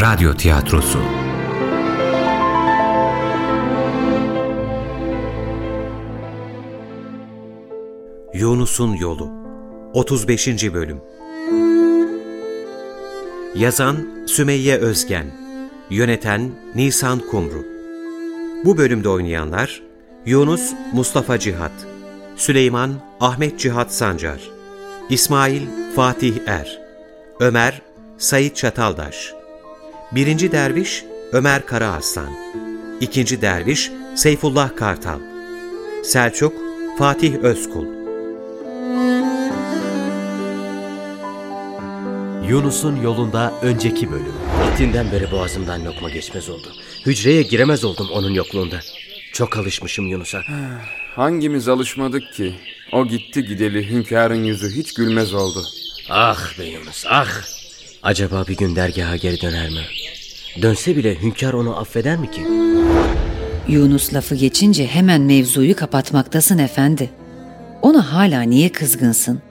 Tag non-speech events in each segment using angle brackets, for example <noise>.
Radyo Tiyatrosu Yunus'un Yolu 35. Bölüm Yazan Sümeyye Özgen Yöneten Nisan Kumru Bu bölümde oynayanlar Yunus Mustafa Cihat Süleyman Ahmet Cihat Sancar İsmail Fatih Er Ömer Sayit Çataldaş Birinci derviş Ömer Karaaslan İkinci derviş Seyfullah Kartal Selçuk Fatih Özkul Yunus'un yolunda önceki bölüm. Gittiğinden beri boğazımdan lokma geçmez oldu. Hücreye giremez oldum onun yokluğunda. Çok alışmışım Yunus'a. Hangimiz alışmadık ki? O gitti gideli hünkârın yüzü hiç gülmez oldu. Ah be Yunus ah. Acaba bir gün dergaha geri döner mi? Dönse bile hünkâr onu affeder mi ki? Yunus lafı geçince hemen mevzuyu kapatmaktasın efendi. Ona hala niye kızgınsın?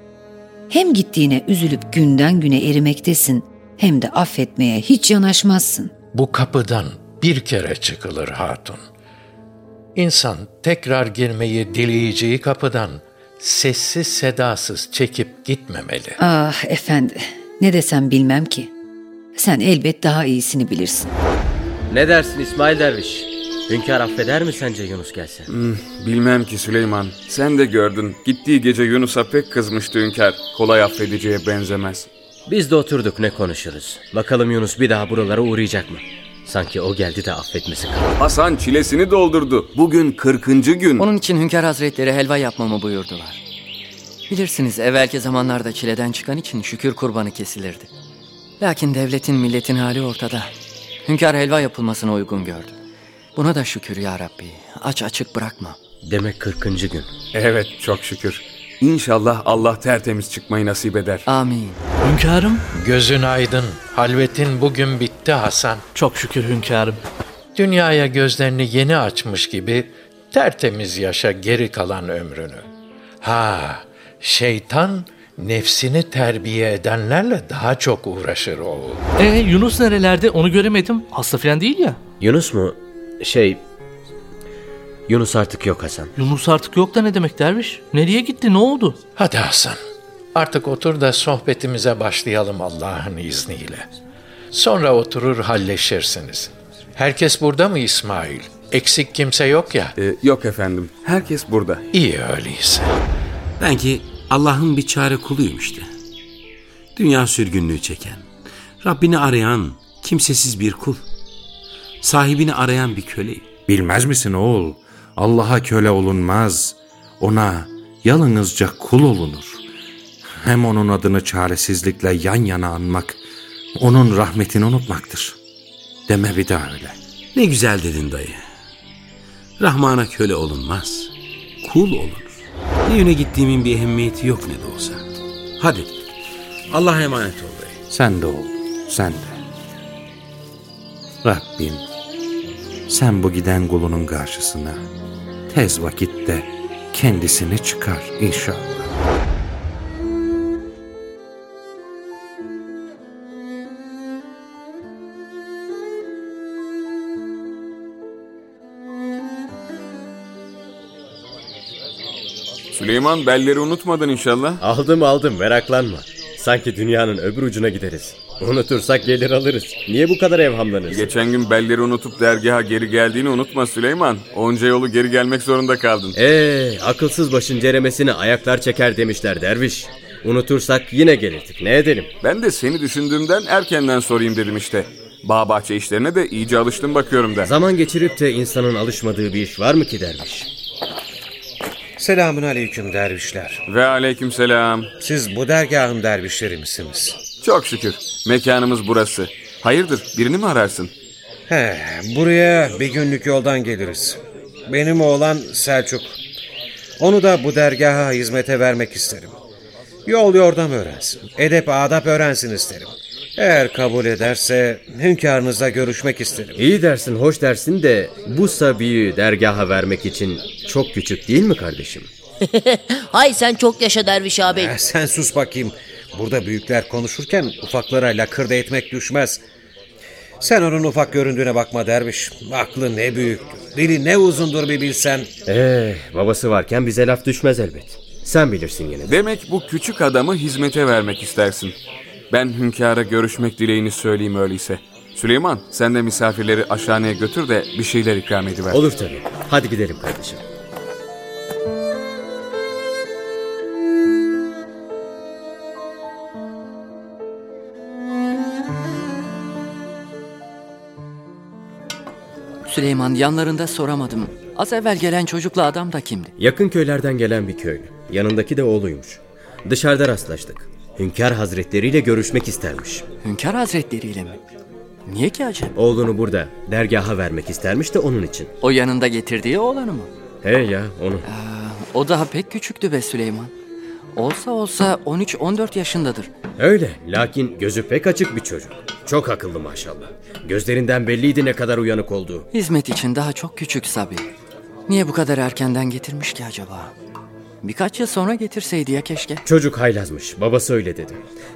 Hem gittiğine üzülüp günden güne erimektesin hem de affetmeye hiç yanaşmazsın. Bu kapıdan bir kere çıkılır hatun. İnsan tekrar girmeyi dileyeceği kapıdan sessiz sedasız çekip gitmemeli. Ah efendi ne desem bilmem ki. Sen elbet daha iyisini bilirsin. Ne dersin İsmail Derviş? Hünkâr affeder mi sence Yunus gelse? Bilmem ki Süleyman. Sen de gördün. Gittiği gece Yunus'a pek kızmıştı hünkâr. Kolay affedeceğe benzemez. Biz de oturduk ne konuşuruz. Bakalım Yunus bir daha buralara uğrayacak mı? Sanki o geldi de affetmesi kaldı. Hasan çilesini doldurdu. Bugün 40. gün. Onun için Hünkar Hazretleri helva yapmamı buyurdular. Bilirsiniz evvelki zamanlarda çileden çıkan için şükür kurbanı kesilirdi. Lakin devletin milletin hali ortada. Hünkar helva yapılmasına uygun gördü. Buna da şükür ya Rabbi. Aç açık bırakma. Demek 40. gün. Evet çok şükür. İnşallah Allah tertemiz çıkmayı nasip eder. Amin. Hünkârım, Gözün aydın, halvetin bugün bitti Hasan. çok şükür hünkârım. Dünyaya gözlerini yeni açmış gibi tertemiz yaşa geri kalan ömrünü. Ha, şeytan nefsini terbiye edenlerle daha çok uğraşır oğul. Ee Yunus nerelerde onu göremedim. Hasta falan değil ya. Yunus mu? Şey... Yunus artık yok Hasan. Yunus artık yok da ne demek derviş? Nereye gitti ne oldu? Hadi Hasan, artık otur da sohbetimize başlayalım Allah'ın izniyle. Sonra oturur halleşirsiniz. Herkes burada mı İsmail? Eksik kimse yok ya. Ee, yok efendim. Herkes burada. İyi öyleyse. Ben ki Allah'ın bir çare kuluyum işte. Dünya sürgünlüğü çeken, Rabbini arayan, kimsesiz bir kul. Sahibini arayan bir köleyim. Bilmez misin oğul? Allah'a köle olunmaz. Ona yalnızca kul olunur. Hem onun adını çaresizlikle yan yana anmak, onun rahmetini unutmaktır. Deme bir daha öyle. Ne güzel dedin dayı. Rahman'a köle olunmaz, kul olunur. Ne gittiğimin bir ehemmiyeti yok ne de olsa. Hadi, Allah'a emanet ol dayı. Sen de oğul, sen de. Rabbim, sen bu giden kulunun karşısına tez vakitte kendisini çıkar inşallah. Süleyman belleri unutmadın inşallah. Aldım aldım meraklanma. Sanki dünyanın öbür ucuna gideriz. Unutursak gelir alırız. Niye bu kadar evhamlanırsın? Geçen gün belleri unutup dergaha geri geldiğini unutma Süleyman. Onca yolu geri gelmek zorunda kaldın. Eee akılsız başın ceremesini ayaklar çeker demişler derviş. Unutursak yine gelirdik ne edelim? Ben de seni düşündüğümden erkenden sorayım dedim işte. Bağ bahçe işlerine de iyice alıştım bakıyorum da. Zaman geçirip de insanın alışmadığı bir iş var mı ki derviş? Selamun aleyküm dervişler. Ve aleyküm selam. Siz bu dergahın dervişleri misiniz? Çok şükür. Mekanımız burası. Hayırdır birini mi ararsın? He, buraya bir günlük yoldan geliriz. Benim oğlan Selçuk. Onu da bu dergaha hizmete vermek isterim. Yol yordam öğrensin. Edep adap öğrensin isterim. Eğer kabul ederse hünkârınızla görüşmek isterim. İyi dersin hoş dersin de bu sabiyi dergaha vermek için çok küçük değil mi kardeşim? <laughs> Hay sen çok yaşa derviş ağabey. Eh, sen sus bakayım. Burada büyükler konuşurken ufaklara lakırdı etmek düşmez. Sen onun ufak göründüğüne bakma derviş. Aklı ne büyüktür. Dili ne uzundur bir bilsen. Ee, babası varken bize laf düşmez elbet. Sen bilirsin yine. Demek bu küçük adamı hizmete vermek istersin. Ben hünkâra görüşmek dileğini söyleyeyim öyleyse. Süleyman sen de misafirleri aşağıya götür de bir şeyler ikram ediver. Olur tabii. Hadi gidelim kardeşim. Süleyman yanlarında soramadım. Az evvel gelen çocukla adam da kimdi? Yakın köylerden gelen bir köylü. Yanındaki de oğluymuş. Dışarıda rastlaştık. Hünkâr hazretleriyle görüşmek istermiş. Hünkâr hazretleriyle mi? Niye ki acaba? Oğlunu burada dergaha vermek istermiş de onun için. O yanında getirdiği oğlanı mı? He ya onu. O daha pek küçüktü be Süleyman. Olsa olsa 13-14 yaşındadır. Öyle lakin gözü pek açık bir çocuk. Çok akıllı maşallah. Gözlerinden belliydi ne kadar uyanık olduğu. Hizmet için daha çok küçük Sabi. Niye bu kadar erkenden getirmiş ki acaba? Birkaç yıl sonra getirseydi ya keşke. Çocuk haylazmış. Babası öyle dedi.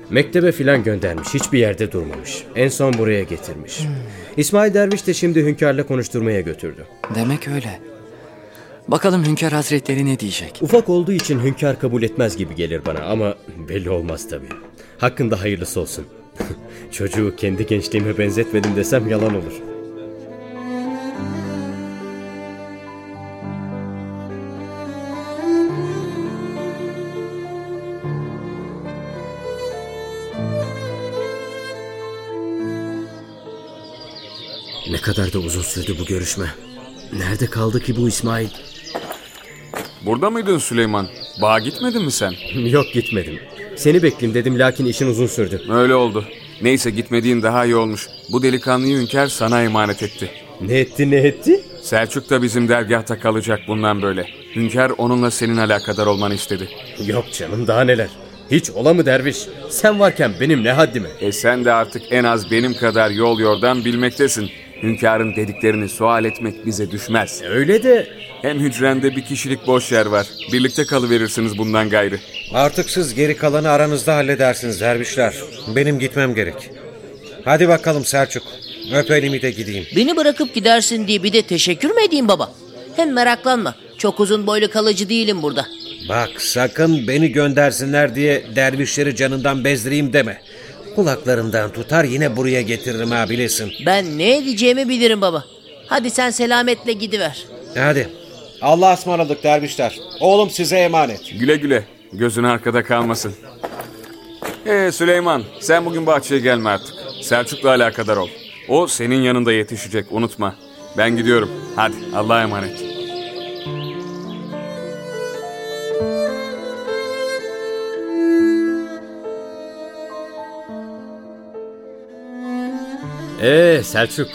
Mektebe filan göndermiş. Hiçbir yerde durmamış. En son buraya getirmiş. İsmail Derviş de şimdi hünkârla konuşturmaya götürdü. Demek öyle. Bakalım hünkâr hazretleri ne diyecek? Ufak olduğu için hünkâr kabul etmez gibi gelir bana ama belli olmaz tabii. Hakkında hayırlısı olsun. <laughs> Çocuğu kendi gençliğime benzetmedim desem yalan olur. Kadar da uzun sürdü bu görüşme. Nerede kaldı ki bu İsmail? Burada mıydın Süleyman? Bağa gitmedin mi sen? <laughs> Yok gitmedim. Seni bekleyeyim dedim lakin işin uzun sürdü. Öyle oldu. Neyse gitmediğin daha iyi olmuş. Bu delikanlıyı hünkâr sana emanet etti. Ne etti ne etti? Selçuk da bizim dergahta kalacak bundan böyle. Hünkâr onunla senin alakadar olmanı istedi. Yok canım daha neler. Hiç ola mı derviş? Sen varken benim ne haddime? E sen de artık en az benim kadar yol yordan bilmektesin. Hünkârın dediklerini sual etmek bize düşmez. Öyle de... Hem hücrende bir kişilik boş yer var. Birlikte kalıverirsiniz bundan gayrı. Artık siz geri kalanı aranızda halledersiniz dervişler. Benim gitmem gerek. Hadi bakalım Selçuk. Öp elimi de gideyim. Beni bırakıp gidersin diye bir de teşekkür mü edeyim baba? Hem meraklanma. Çok uzun boylu kalıcı değilim burada. Bak sakın beni göndersinler diye dervişleri canından bezdireyim deme. Kulaklarından tutar yine buraya getiririm ha bilesin. Ben ne edeceğimi bilirim baba. Hadi sen selametle gidiver. Hadi. Allah'a ısmarladık dervişler. Oğlum size emanet. Güle güle. Gözün arkada kalmasın. Ee Süleyman sen bugün bahçeye gelme artık. Selçuk'la alakadar ol. O senin yanında yetişecek unutma. Ben gidiyorum. Hadi Allah'a emanet. Ee Selçuk,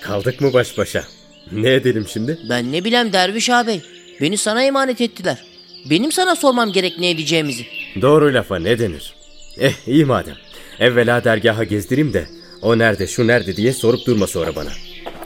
kaldık mı baş başa? Ne edelim şimdi? Ben ne bileyim Derviş ağabey. Beni sana emanet ettiler. Benim sana sormam gerek ne edeceğimizi. Doğru lafa ne denir? Eh iyi madem. Evvela dergaha gezdireyim de o nerede şu nerede diye sorup durma sonra bana.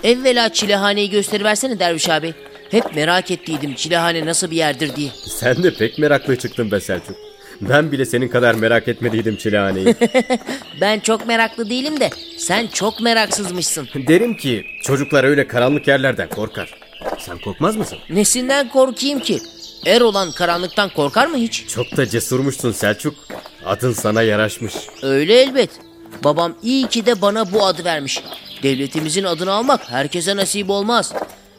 Evvela çilehaneyi gösteriversene Derviş ağabey. Hep merak ettiydim çilehane nasıl bir yerdir diye. Sen de pek meraklı çıktın be Selçuk. Ben bile senin kadar merak etmediydim çilehaneyi. <laughs> ben çok meraklı değilim de sen çok meraksızmışsın. Derim ki çocuklar öyle karanlık yerlerden korkar. Sen korkmaz mısın? Nesinden korkayım ki? Er olan karanlıktan korkar mı hiç? Çok da cesurmuşsun Selçuk. Adın sana yaraşmış. Öyle elbet. Babam iyi ki de bana bu adı vermiş. Devletimizin adını almak herkese nasip olmaz.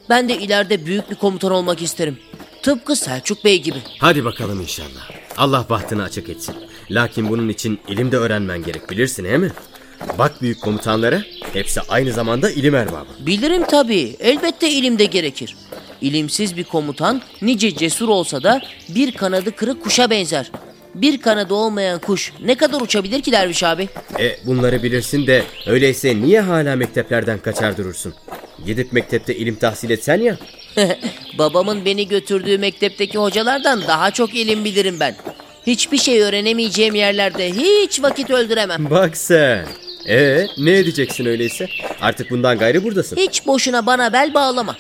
Ben de ileride büyük bir komutan olmak isterim. Tıpkı Selçuk Bey gibi. Hadi bakalım inşallah. Allah bahtını açık etsin. Lakin bunun için ilim de öğrenmen gerek bilirsin he mi? Bak büyük komutanlara hepsi aynı zamanda ilim erbabı. Bilirim tabii. Elbette ilim de gerekir. İlimsiz bir komutan nice cesur olsa da bir kanadı kırık kuşa benzer. Bir kanadı olmayan kuş ne kadar uçabilir ki Derviş abi? E bunları bilirsin de öyleyse niye hala mekteplerden kaçar durursun? Gidip mektepte ilim tahsil etsen ya. <laughs> Babamın beni götürdüğü mektepteki hocalardan daha çok ilim bilirim ben. Hiçbir şey öğrenemeyeceğim yerlerde hiç vakit öldüremem. Bak sen. Ee ne edeceksin öyleyse? Artık bundan gayrı buradasın. Hiç boşuna bana bel bağlama.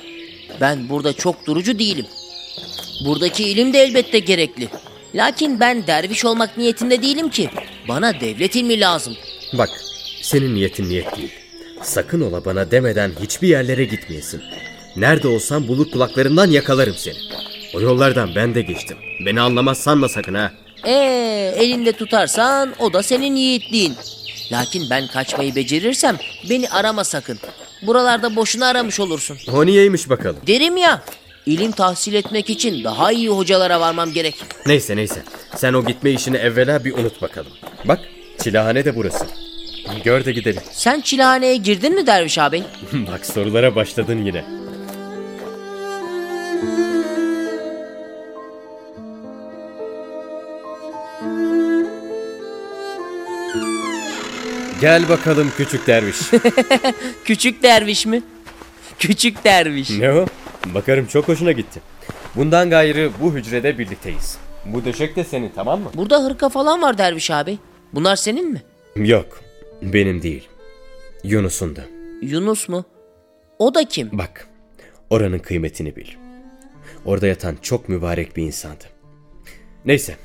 Ben burada çok durucu değilim. Buradaki ilim de elbette gerekli. Lakin ben derviş olmak niyetinde değilim ki. Bana devlet ilmi lazım. Bak senin niyetin niyet değil. Sakın ola bana demeden hiçbir yerlere gitmeyesin. Nerede olsam bulur kulaklarından yakalarım seni. O yollardan ben de geçtim. Beni anlamaz sanma sakın ha. Ee, elinde tutarsan o da senin yiğitliğin. Lakin ben kaçmayı becerirsem beni arama sakın. Buralarda boşuna aramış olursun. O niyeymiş bakalım. Derim ya, ilim tahsil etmek için daha iyi hocalara varmam gerek. Neyse neyse. Sen o gitme işini evvela bir unut bakalım. Bak çilahane de burası. Gör de gidelim. Sen çilehaneye girdin mi Derviş abi? <laughs> Bak sorulara başladın yine. Gel bakalım küçük derviş. <laughs> Küçük derviş mi? Küçük derviş. ne o? Bakarım çok hoşuna gitti. Bundan gayrı bu hücrede birlikteyiz. Bu döşek de senin tamam mı? Burada hırka falan var Derviş abi. Bunlar senin mi? Yok. Benim değil. Yunus'un da. Yunus mu? O da kim? Bak. Oranın kıymetini bil. Orada yatan çok mübarek bir insandı. Neyse.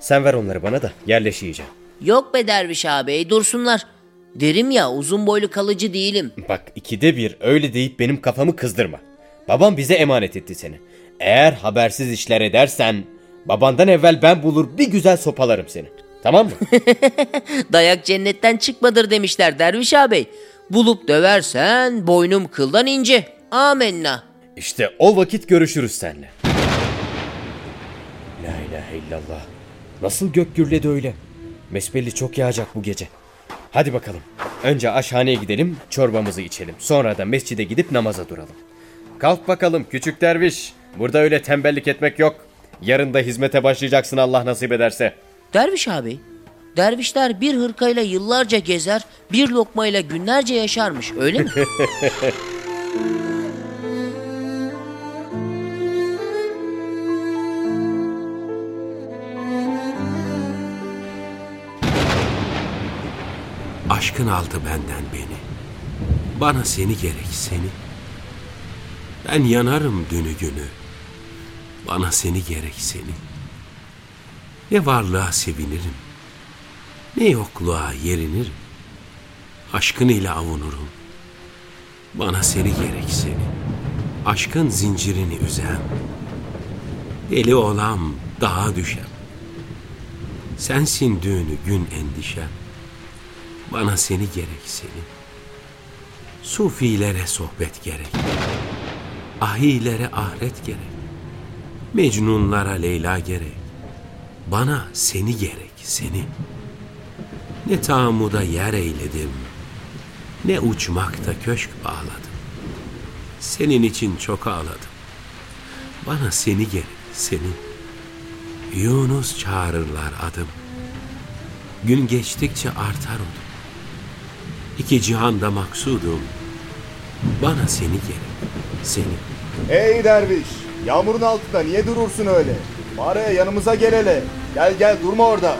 Sen ver onları bana da yerleş iyice. Yok be Derviş abi dursunlar. Derim ya uzun boylu kalıcı değilim. Bak ikide bir öyle deyip benim kafamı kızdırma. Babam bize emanet etti seni. Eğer habersiz işler edersen babandan evvel ben bulur bir güzel sopalarım seni. Tamam mı? <laughs> Dayak cennetten çıkmadır demişler Derviş abi. Bulup döversen boynum kıldan ince. Amenna. İşte o vakit görüşürüz seninle. La ilahe illallah. Nasıl gök gürledi öyle? Mesbelli çok yağacak bu gece. Hadi bakalım. Önce aşhaneye gidelim, çorbamızı içelim. Sonra da mescide gidip namaza duralım. Kalk bakalım küçük derviş. Burada öyle tembellik etmek yok. Yarın da hizmete başlayacaksın Allah nasip ederse. Derviş abi. Dervişler bir hırkayla yıllarca gezer, bir lokmayla günlerce yaşarmış öyle mi? <laughs> Aşkın aldı benden beni. Bana seni gerek seni. Ben yanarım dünü günü. Bana seni gerek seni. Ne varlığa sevinirim. Ne yokluğa yerinirim. Aşkın ile avunurum. Bana seni gerek seni. Aşkın zincirini üzem. Deli olam dağa düşem. Sensin düğünü gün endişem. Bana seni gerek seni. Sufilere sohbet gerek. Ahilere ahiret gerek. Mecnunlara Leyla gerek. Bana seni gerek seni. Ne tamuda yer eyledim. Ne uçmakta köşk bağladım. Senin için çok ağladım. Bana seni gerek seni. Yunus çağırırlar adım. Gün geçtikçe artar odum. İki cihanda maksudum. Bana seni gerek, seni. Ey derviş, yağmurun altında niye durursun öyle? Bari yanımıza gel hele. Gel gel durma orada.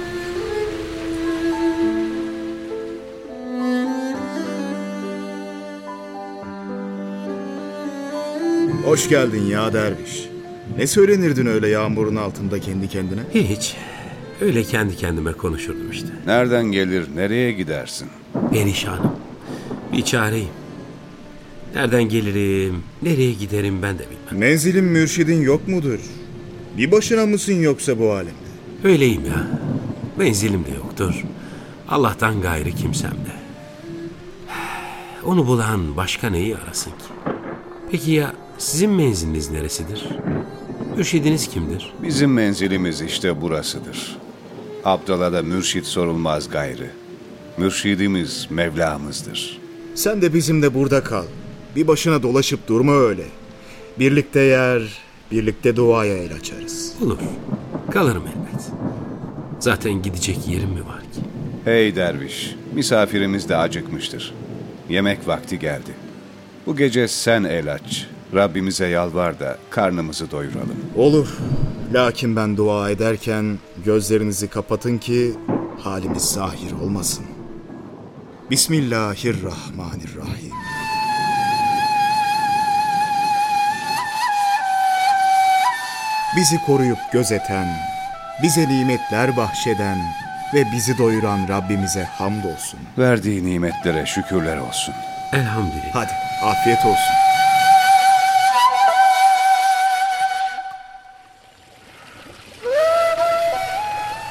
Hoş geldin ya derviş. Ne söylenirdin öyle yağmurun altında kendi kendine? Hiç. Öyle kendi kendime konuşurdum işte. Nereden gelir, nereye gidersin? Perişanım. Bir çareyim. Nereden gelirim, nereye giderim ben de bilmem. Menzilin mürşidin yok mudur? Bir başına mısın yoksa bu alemde? Öyleyim ya. Menzilim de yoktur. Allah'tan gayrı kimsem de. Onu bulan başka neyi arasın ki? Peki ya sizin menziliniz neresidir? Mürşidiniz kimdir? Bizim menzilimiz işte burasıdır. Abdal'a da mürşit sorulmaz gayrı. Mürşidimiz Mevlamızdır. Sen de bizimle burada kal. Bir başına dolaşıp durma öyle. Birlikte yer, birlikte duaya el açarız. Olur. Kalırım elbet. Zaten gidecek yerim mi var ki? Hey derviş, misafirimiz de acıkmıştır. Yemek vakti geldi. Bu gece sen el aç. Rabbimize yalvar da karnımızı doyuralım. Olur. Lakin ben dua ederken gözlerinizi kapatın ki halimiz zahir olmasın. Bismillahirrahmanirrahim. Bizi koruyup gözeten, bize nimetler bahşeden ve bizi doyuran Rabbimize hamdolsun. Verdiği nimetlere şükürler olsun. Elhamdülillah. Hadi afiyet olsun.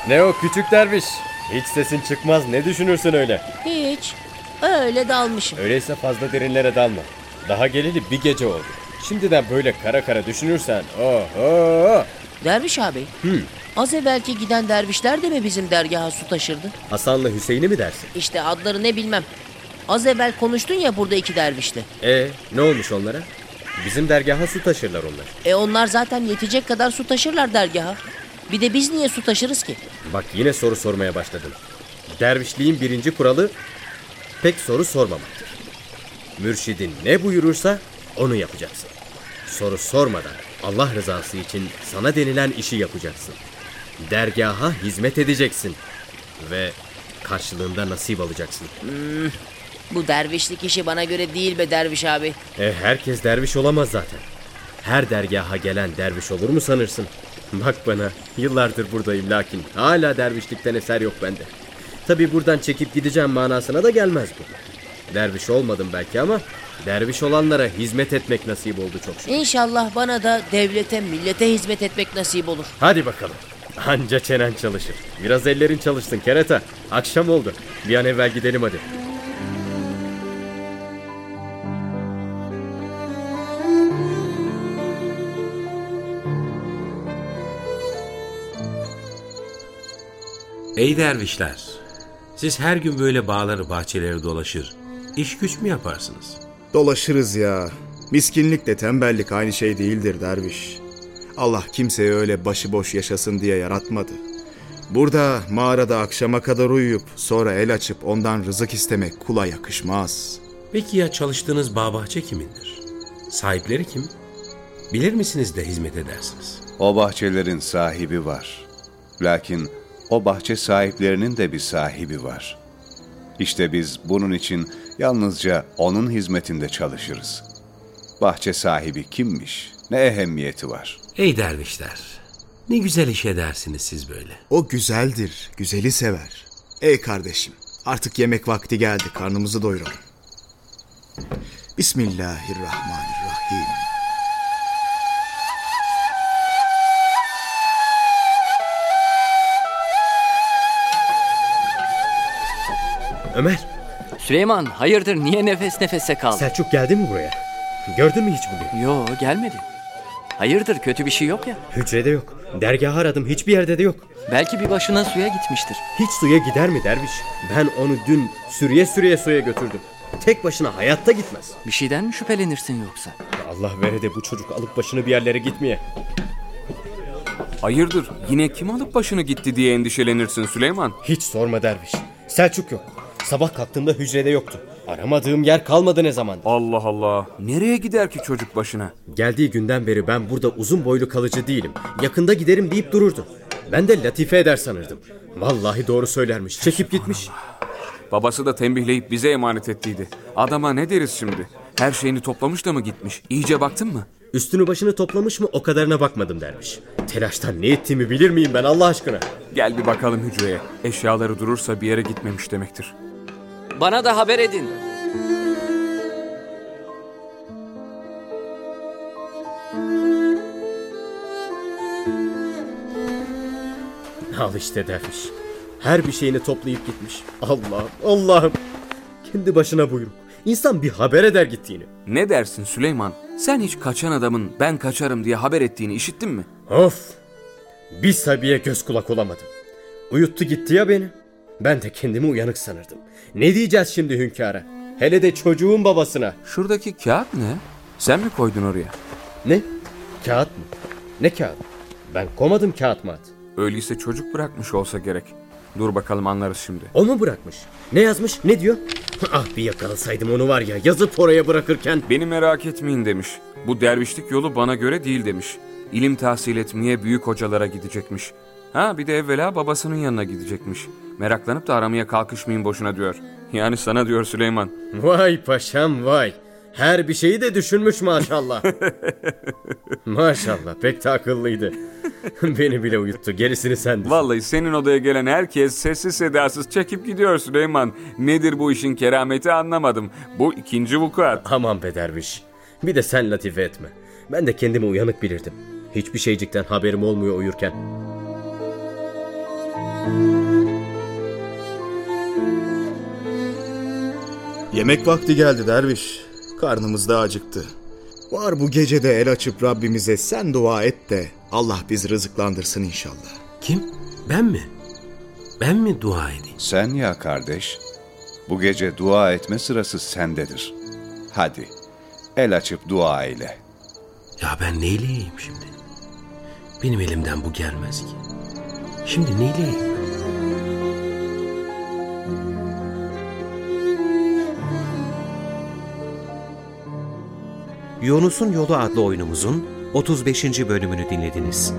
Ne o küçük derviş? Hiç sesin çıkmaz ne düşünürsün öyle? Hiç. Öyle dalmışım. Öyleyse fazla derinlere dalma. Daha geleli bir gece oldu. Şimdiden böyle kara kara düşünürsen oho. Derviş abi. Hı. Az evvelki giden dervişler de mi bizim dergaha su taşırdı? Hasan'la Hüseyin'i mi dersin? İşte adları ne bilmem. Az evvel konuştun ya burada iki dervişle. E ne olmuş onlara? Bizim dergaha su taşırlar onlar. E onlar zaten yetecek kadar su taşırlar dergaha. Bir de biz niye su taşırız ki? Bak yine soru sormaya başladın. Dervişliğin birinci kuralı pek soru sormamaktır. Mürşidin ne buyurursa onu yapacaksın. Soru sormadan Allah rızası için sana denilen işi yapacaksın. Dergaha hizmet edeceksin ve karşılığında nasip alacaksın. Hmm, bu dervişlik işi bana göre değil be derviş abi. E, herkes derviş olamaz zaten. Her dergaha gelen derviş olur mu sanırsın? Bak bana yıllardır buradayım lakin hala dervişlikten eser yok bende. Tabi buradan çekip gideceğim manasına da gelmez bu. Derviş olmadım belki ama derviş olanlara hizmet etmek nasip oldu çok şükür. İnşallah bana da devlete, millete hizmet etmek nasip olur. Hadi bakalım. Anca çenen çalışır. Biraz ellerin çalışsın kereta. Akşam oldu. Bir an evvel gidelim hadi. Ey dervişler! Siz her gün böyle bağları bahçeleri dolaşır, iş güç mü yaparsınız? Dolaşırız ya. Miskinlikle tembellik aynı şey değildir derviş. Allah kimseyi öyle başıboş yaşasın diye yaratmadı. Burada mağarada akşama kadar uyuyup sonra el açıp ondan rızık istemek kula yakışmaz. Peki ya çalıştığınız bağ bahçe kimindir? Sahipleri kim? Bilir misiniz de hizmet edersiniz? O bahçelerin sahibi var. Lakin o bahçe sahiplerinin de bir sahibi var. İşte biz bunun için yalnızca onun hizmetinde çalışırız. Bahçe sahibi kimmiş, ne ehemmiyeti var. Ey dervişler, ne güzel iş edersiniz siz böyle. O güzeldir, güzeli sever. Ey kardeşim, artık yemek vakti geldi, karnımızı doyuralım. Bismillahirrahmanirrahim. Ömer. Süleyman hayırdır niye nefes nefese kaldın? Selçuk geldi mi buraya? Gördün mü hiç bugün? Yo gelmedi. Hayırdır kötü bir şey yok ya. Hücrede yok. Dergahı aradım hiçbir yerde de yok. Belki bir başına suya gitmiştir. Hiç suya gider mi derviş? Ben onu dün sürüye sürüye suya götürdüm. Tek başına hayatta gitmez. Bir şeyden mi şüphelenirsin yoksa? Allah vere de bu çocuk alıp başını bir yerlere gitmeye. Hayırdır yine kim alıp başını gitti diye endişelenirsin Süleyman? Hiç sorma derviş. Selçuk yok. Sabah kalktığımda hücrede yoktu. Aramadığım yer kalmadı ne zaman. Allah Allah. Nereye gider ki çocuk başına? Geldiği günden beri ben burada uzun boylu kalıcı değilim. Yakında giderim deyip dururdu. Ben de latife eder sanırdım. Vallahi doğru söylermiş. Çekip gitmiş. Babası da tembihleyip bize emanet ettiydi. Adama ne deriz şimdi? Her şeyini toplamış da mı gitmiş? İyice baktın mı? Üstünü başını toplamış mı o kadarına bakmadım dermiş. Telaştan ne ettiğimi bilir miyim ben Allah aşkına? Gel bir bakalım hücreye. Eşyaları durursa bir yere gitmemiş demektir. Bana da haber edin. Al işte derviş. Her bir şeyini toplayıp gitmiş. Allah'ım Allah'ım. Kendi başına buyruk. İnsan bir haber eder gittiğini. Ne dersin Süleyman? Sen hiç kaçan adamın ben kaçarım diye haber ettiğini işittin mi? Of! Bir Sabi'ye göz kulak olamadım. Uyuttu gitti ya beni. Ben de kendimi uyanık sanırdım. Ne diyeceğiz şimdi hünkâra? Hele de çocuğun babasına. Şuradaki kağıt ne? Sen mi koydun oraya? Ne? Kağıt mı? Ne kağıt? Ben komadım kağıt mat. Öyleyse çocuk bırakmış olsa gerek. Dur bakalım anlarız şimdi. O mu bırakmış? Ne yazmış? Ne diyor? ah bir yakalasaydım onu var ya yazıp oraya bırakırken. Beni merak etmeyin demiş. Bu dervişlik yolu bana göre değil demiş. İlim tahsil etmeye büyük hocalara gidecekmiş. Ha bir de evvela babasının yanına gidecekmiş. Meraklanıp da aramaya kalkışmayın boşuna diyor. Yani sana diyor Süleyman. Vay paşam vay. Her bir şeyi de düşünmüş maşallah. <laughs> maşallah pek de akıllıydı. <laughs> Beni bile uyuttu. Gerisini sen düşün. Vallahi senin odaya gelen herkes sessiz sedasız çekip gidiyor Süleyman. Nedir bu işin kerameti anlamadım. Bu ikinci vukuat. Aman be derviş. Bir de sen latife etme. Ben de kendimi uyanık bilirdim. Hiçbir şeycikten haberim olmuyor uyurken. Yemek vakti geldi derviş. Karnımız da acıktı. Var bu gece de el açıp Rabbimize sen dua et de Allah bizi rızıklandırsın inşallah. Kim? Ben mi? Ben mi dua edeyim? Sen ya kardeş. Bu gece dua etme sırası sendedir. Hadi, el açıp dua eyle. Ya ben neyleyeyim şimdi? Benim elimden bu gelmez ki. Şimdi neyleyeyim? Yunus'un Yolu adlı oyunumuzun 35. bölümünü dinlediniz.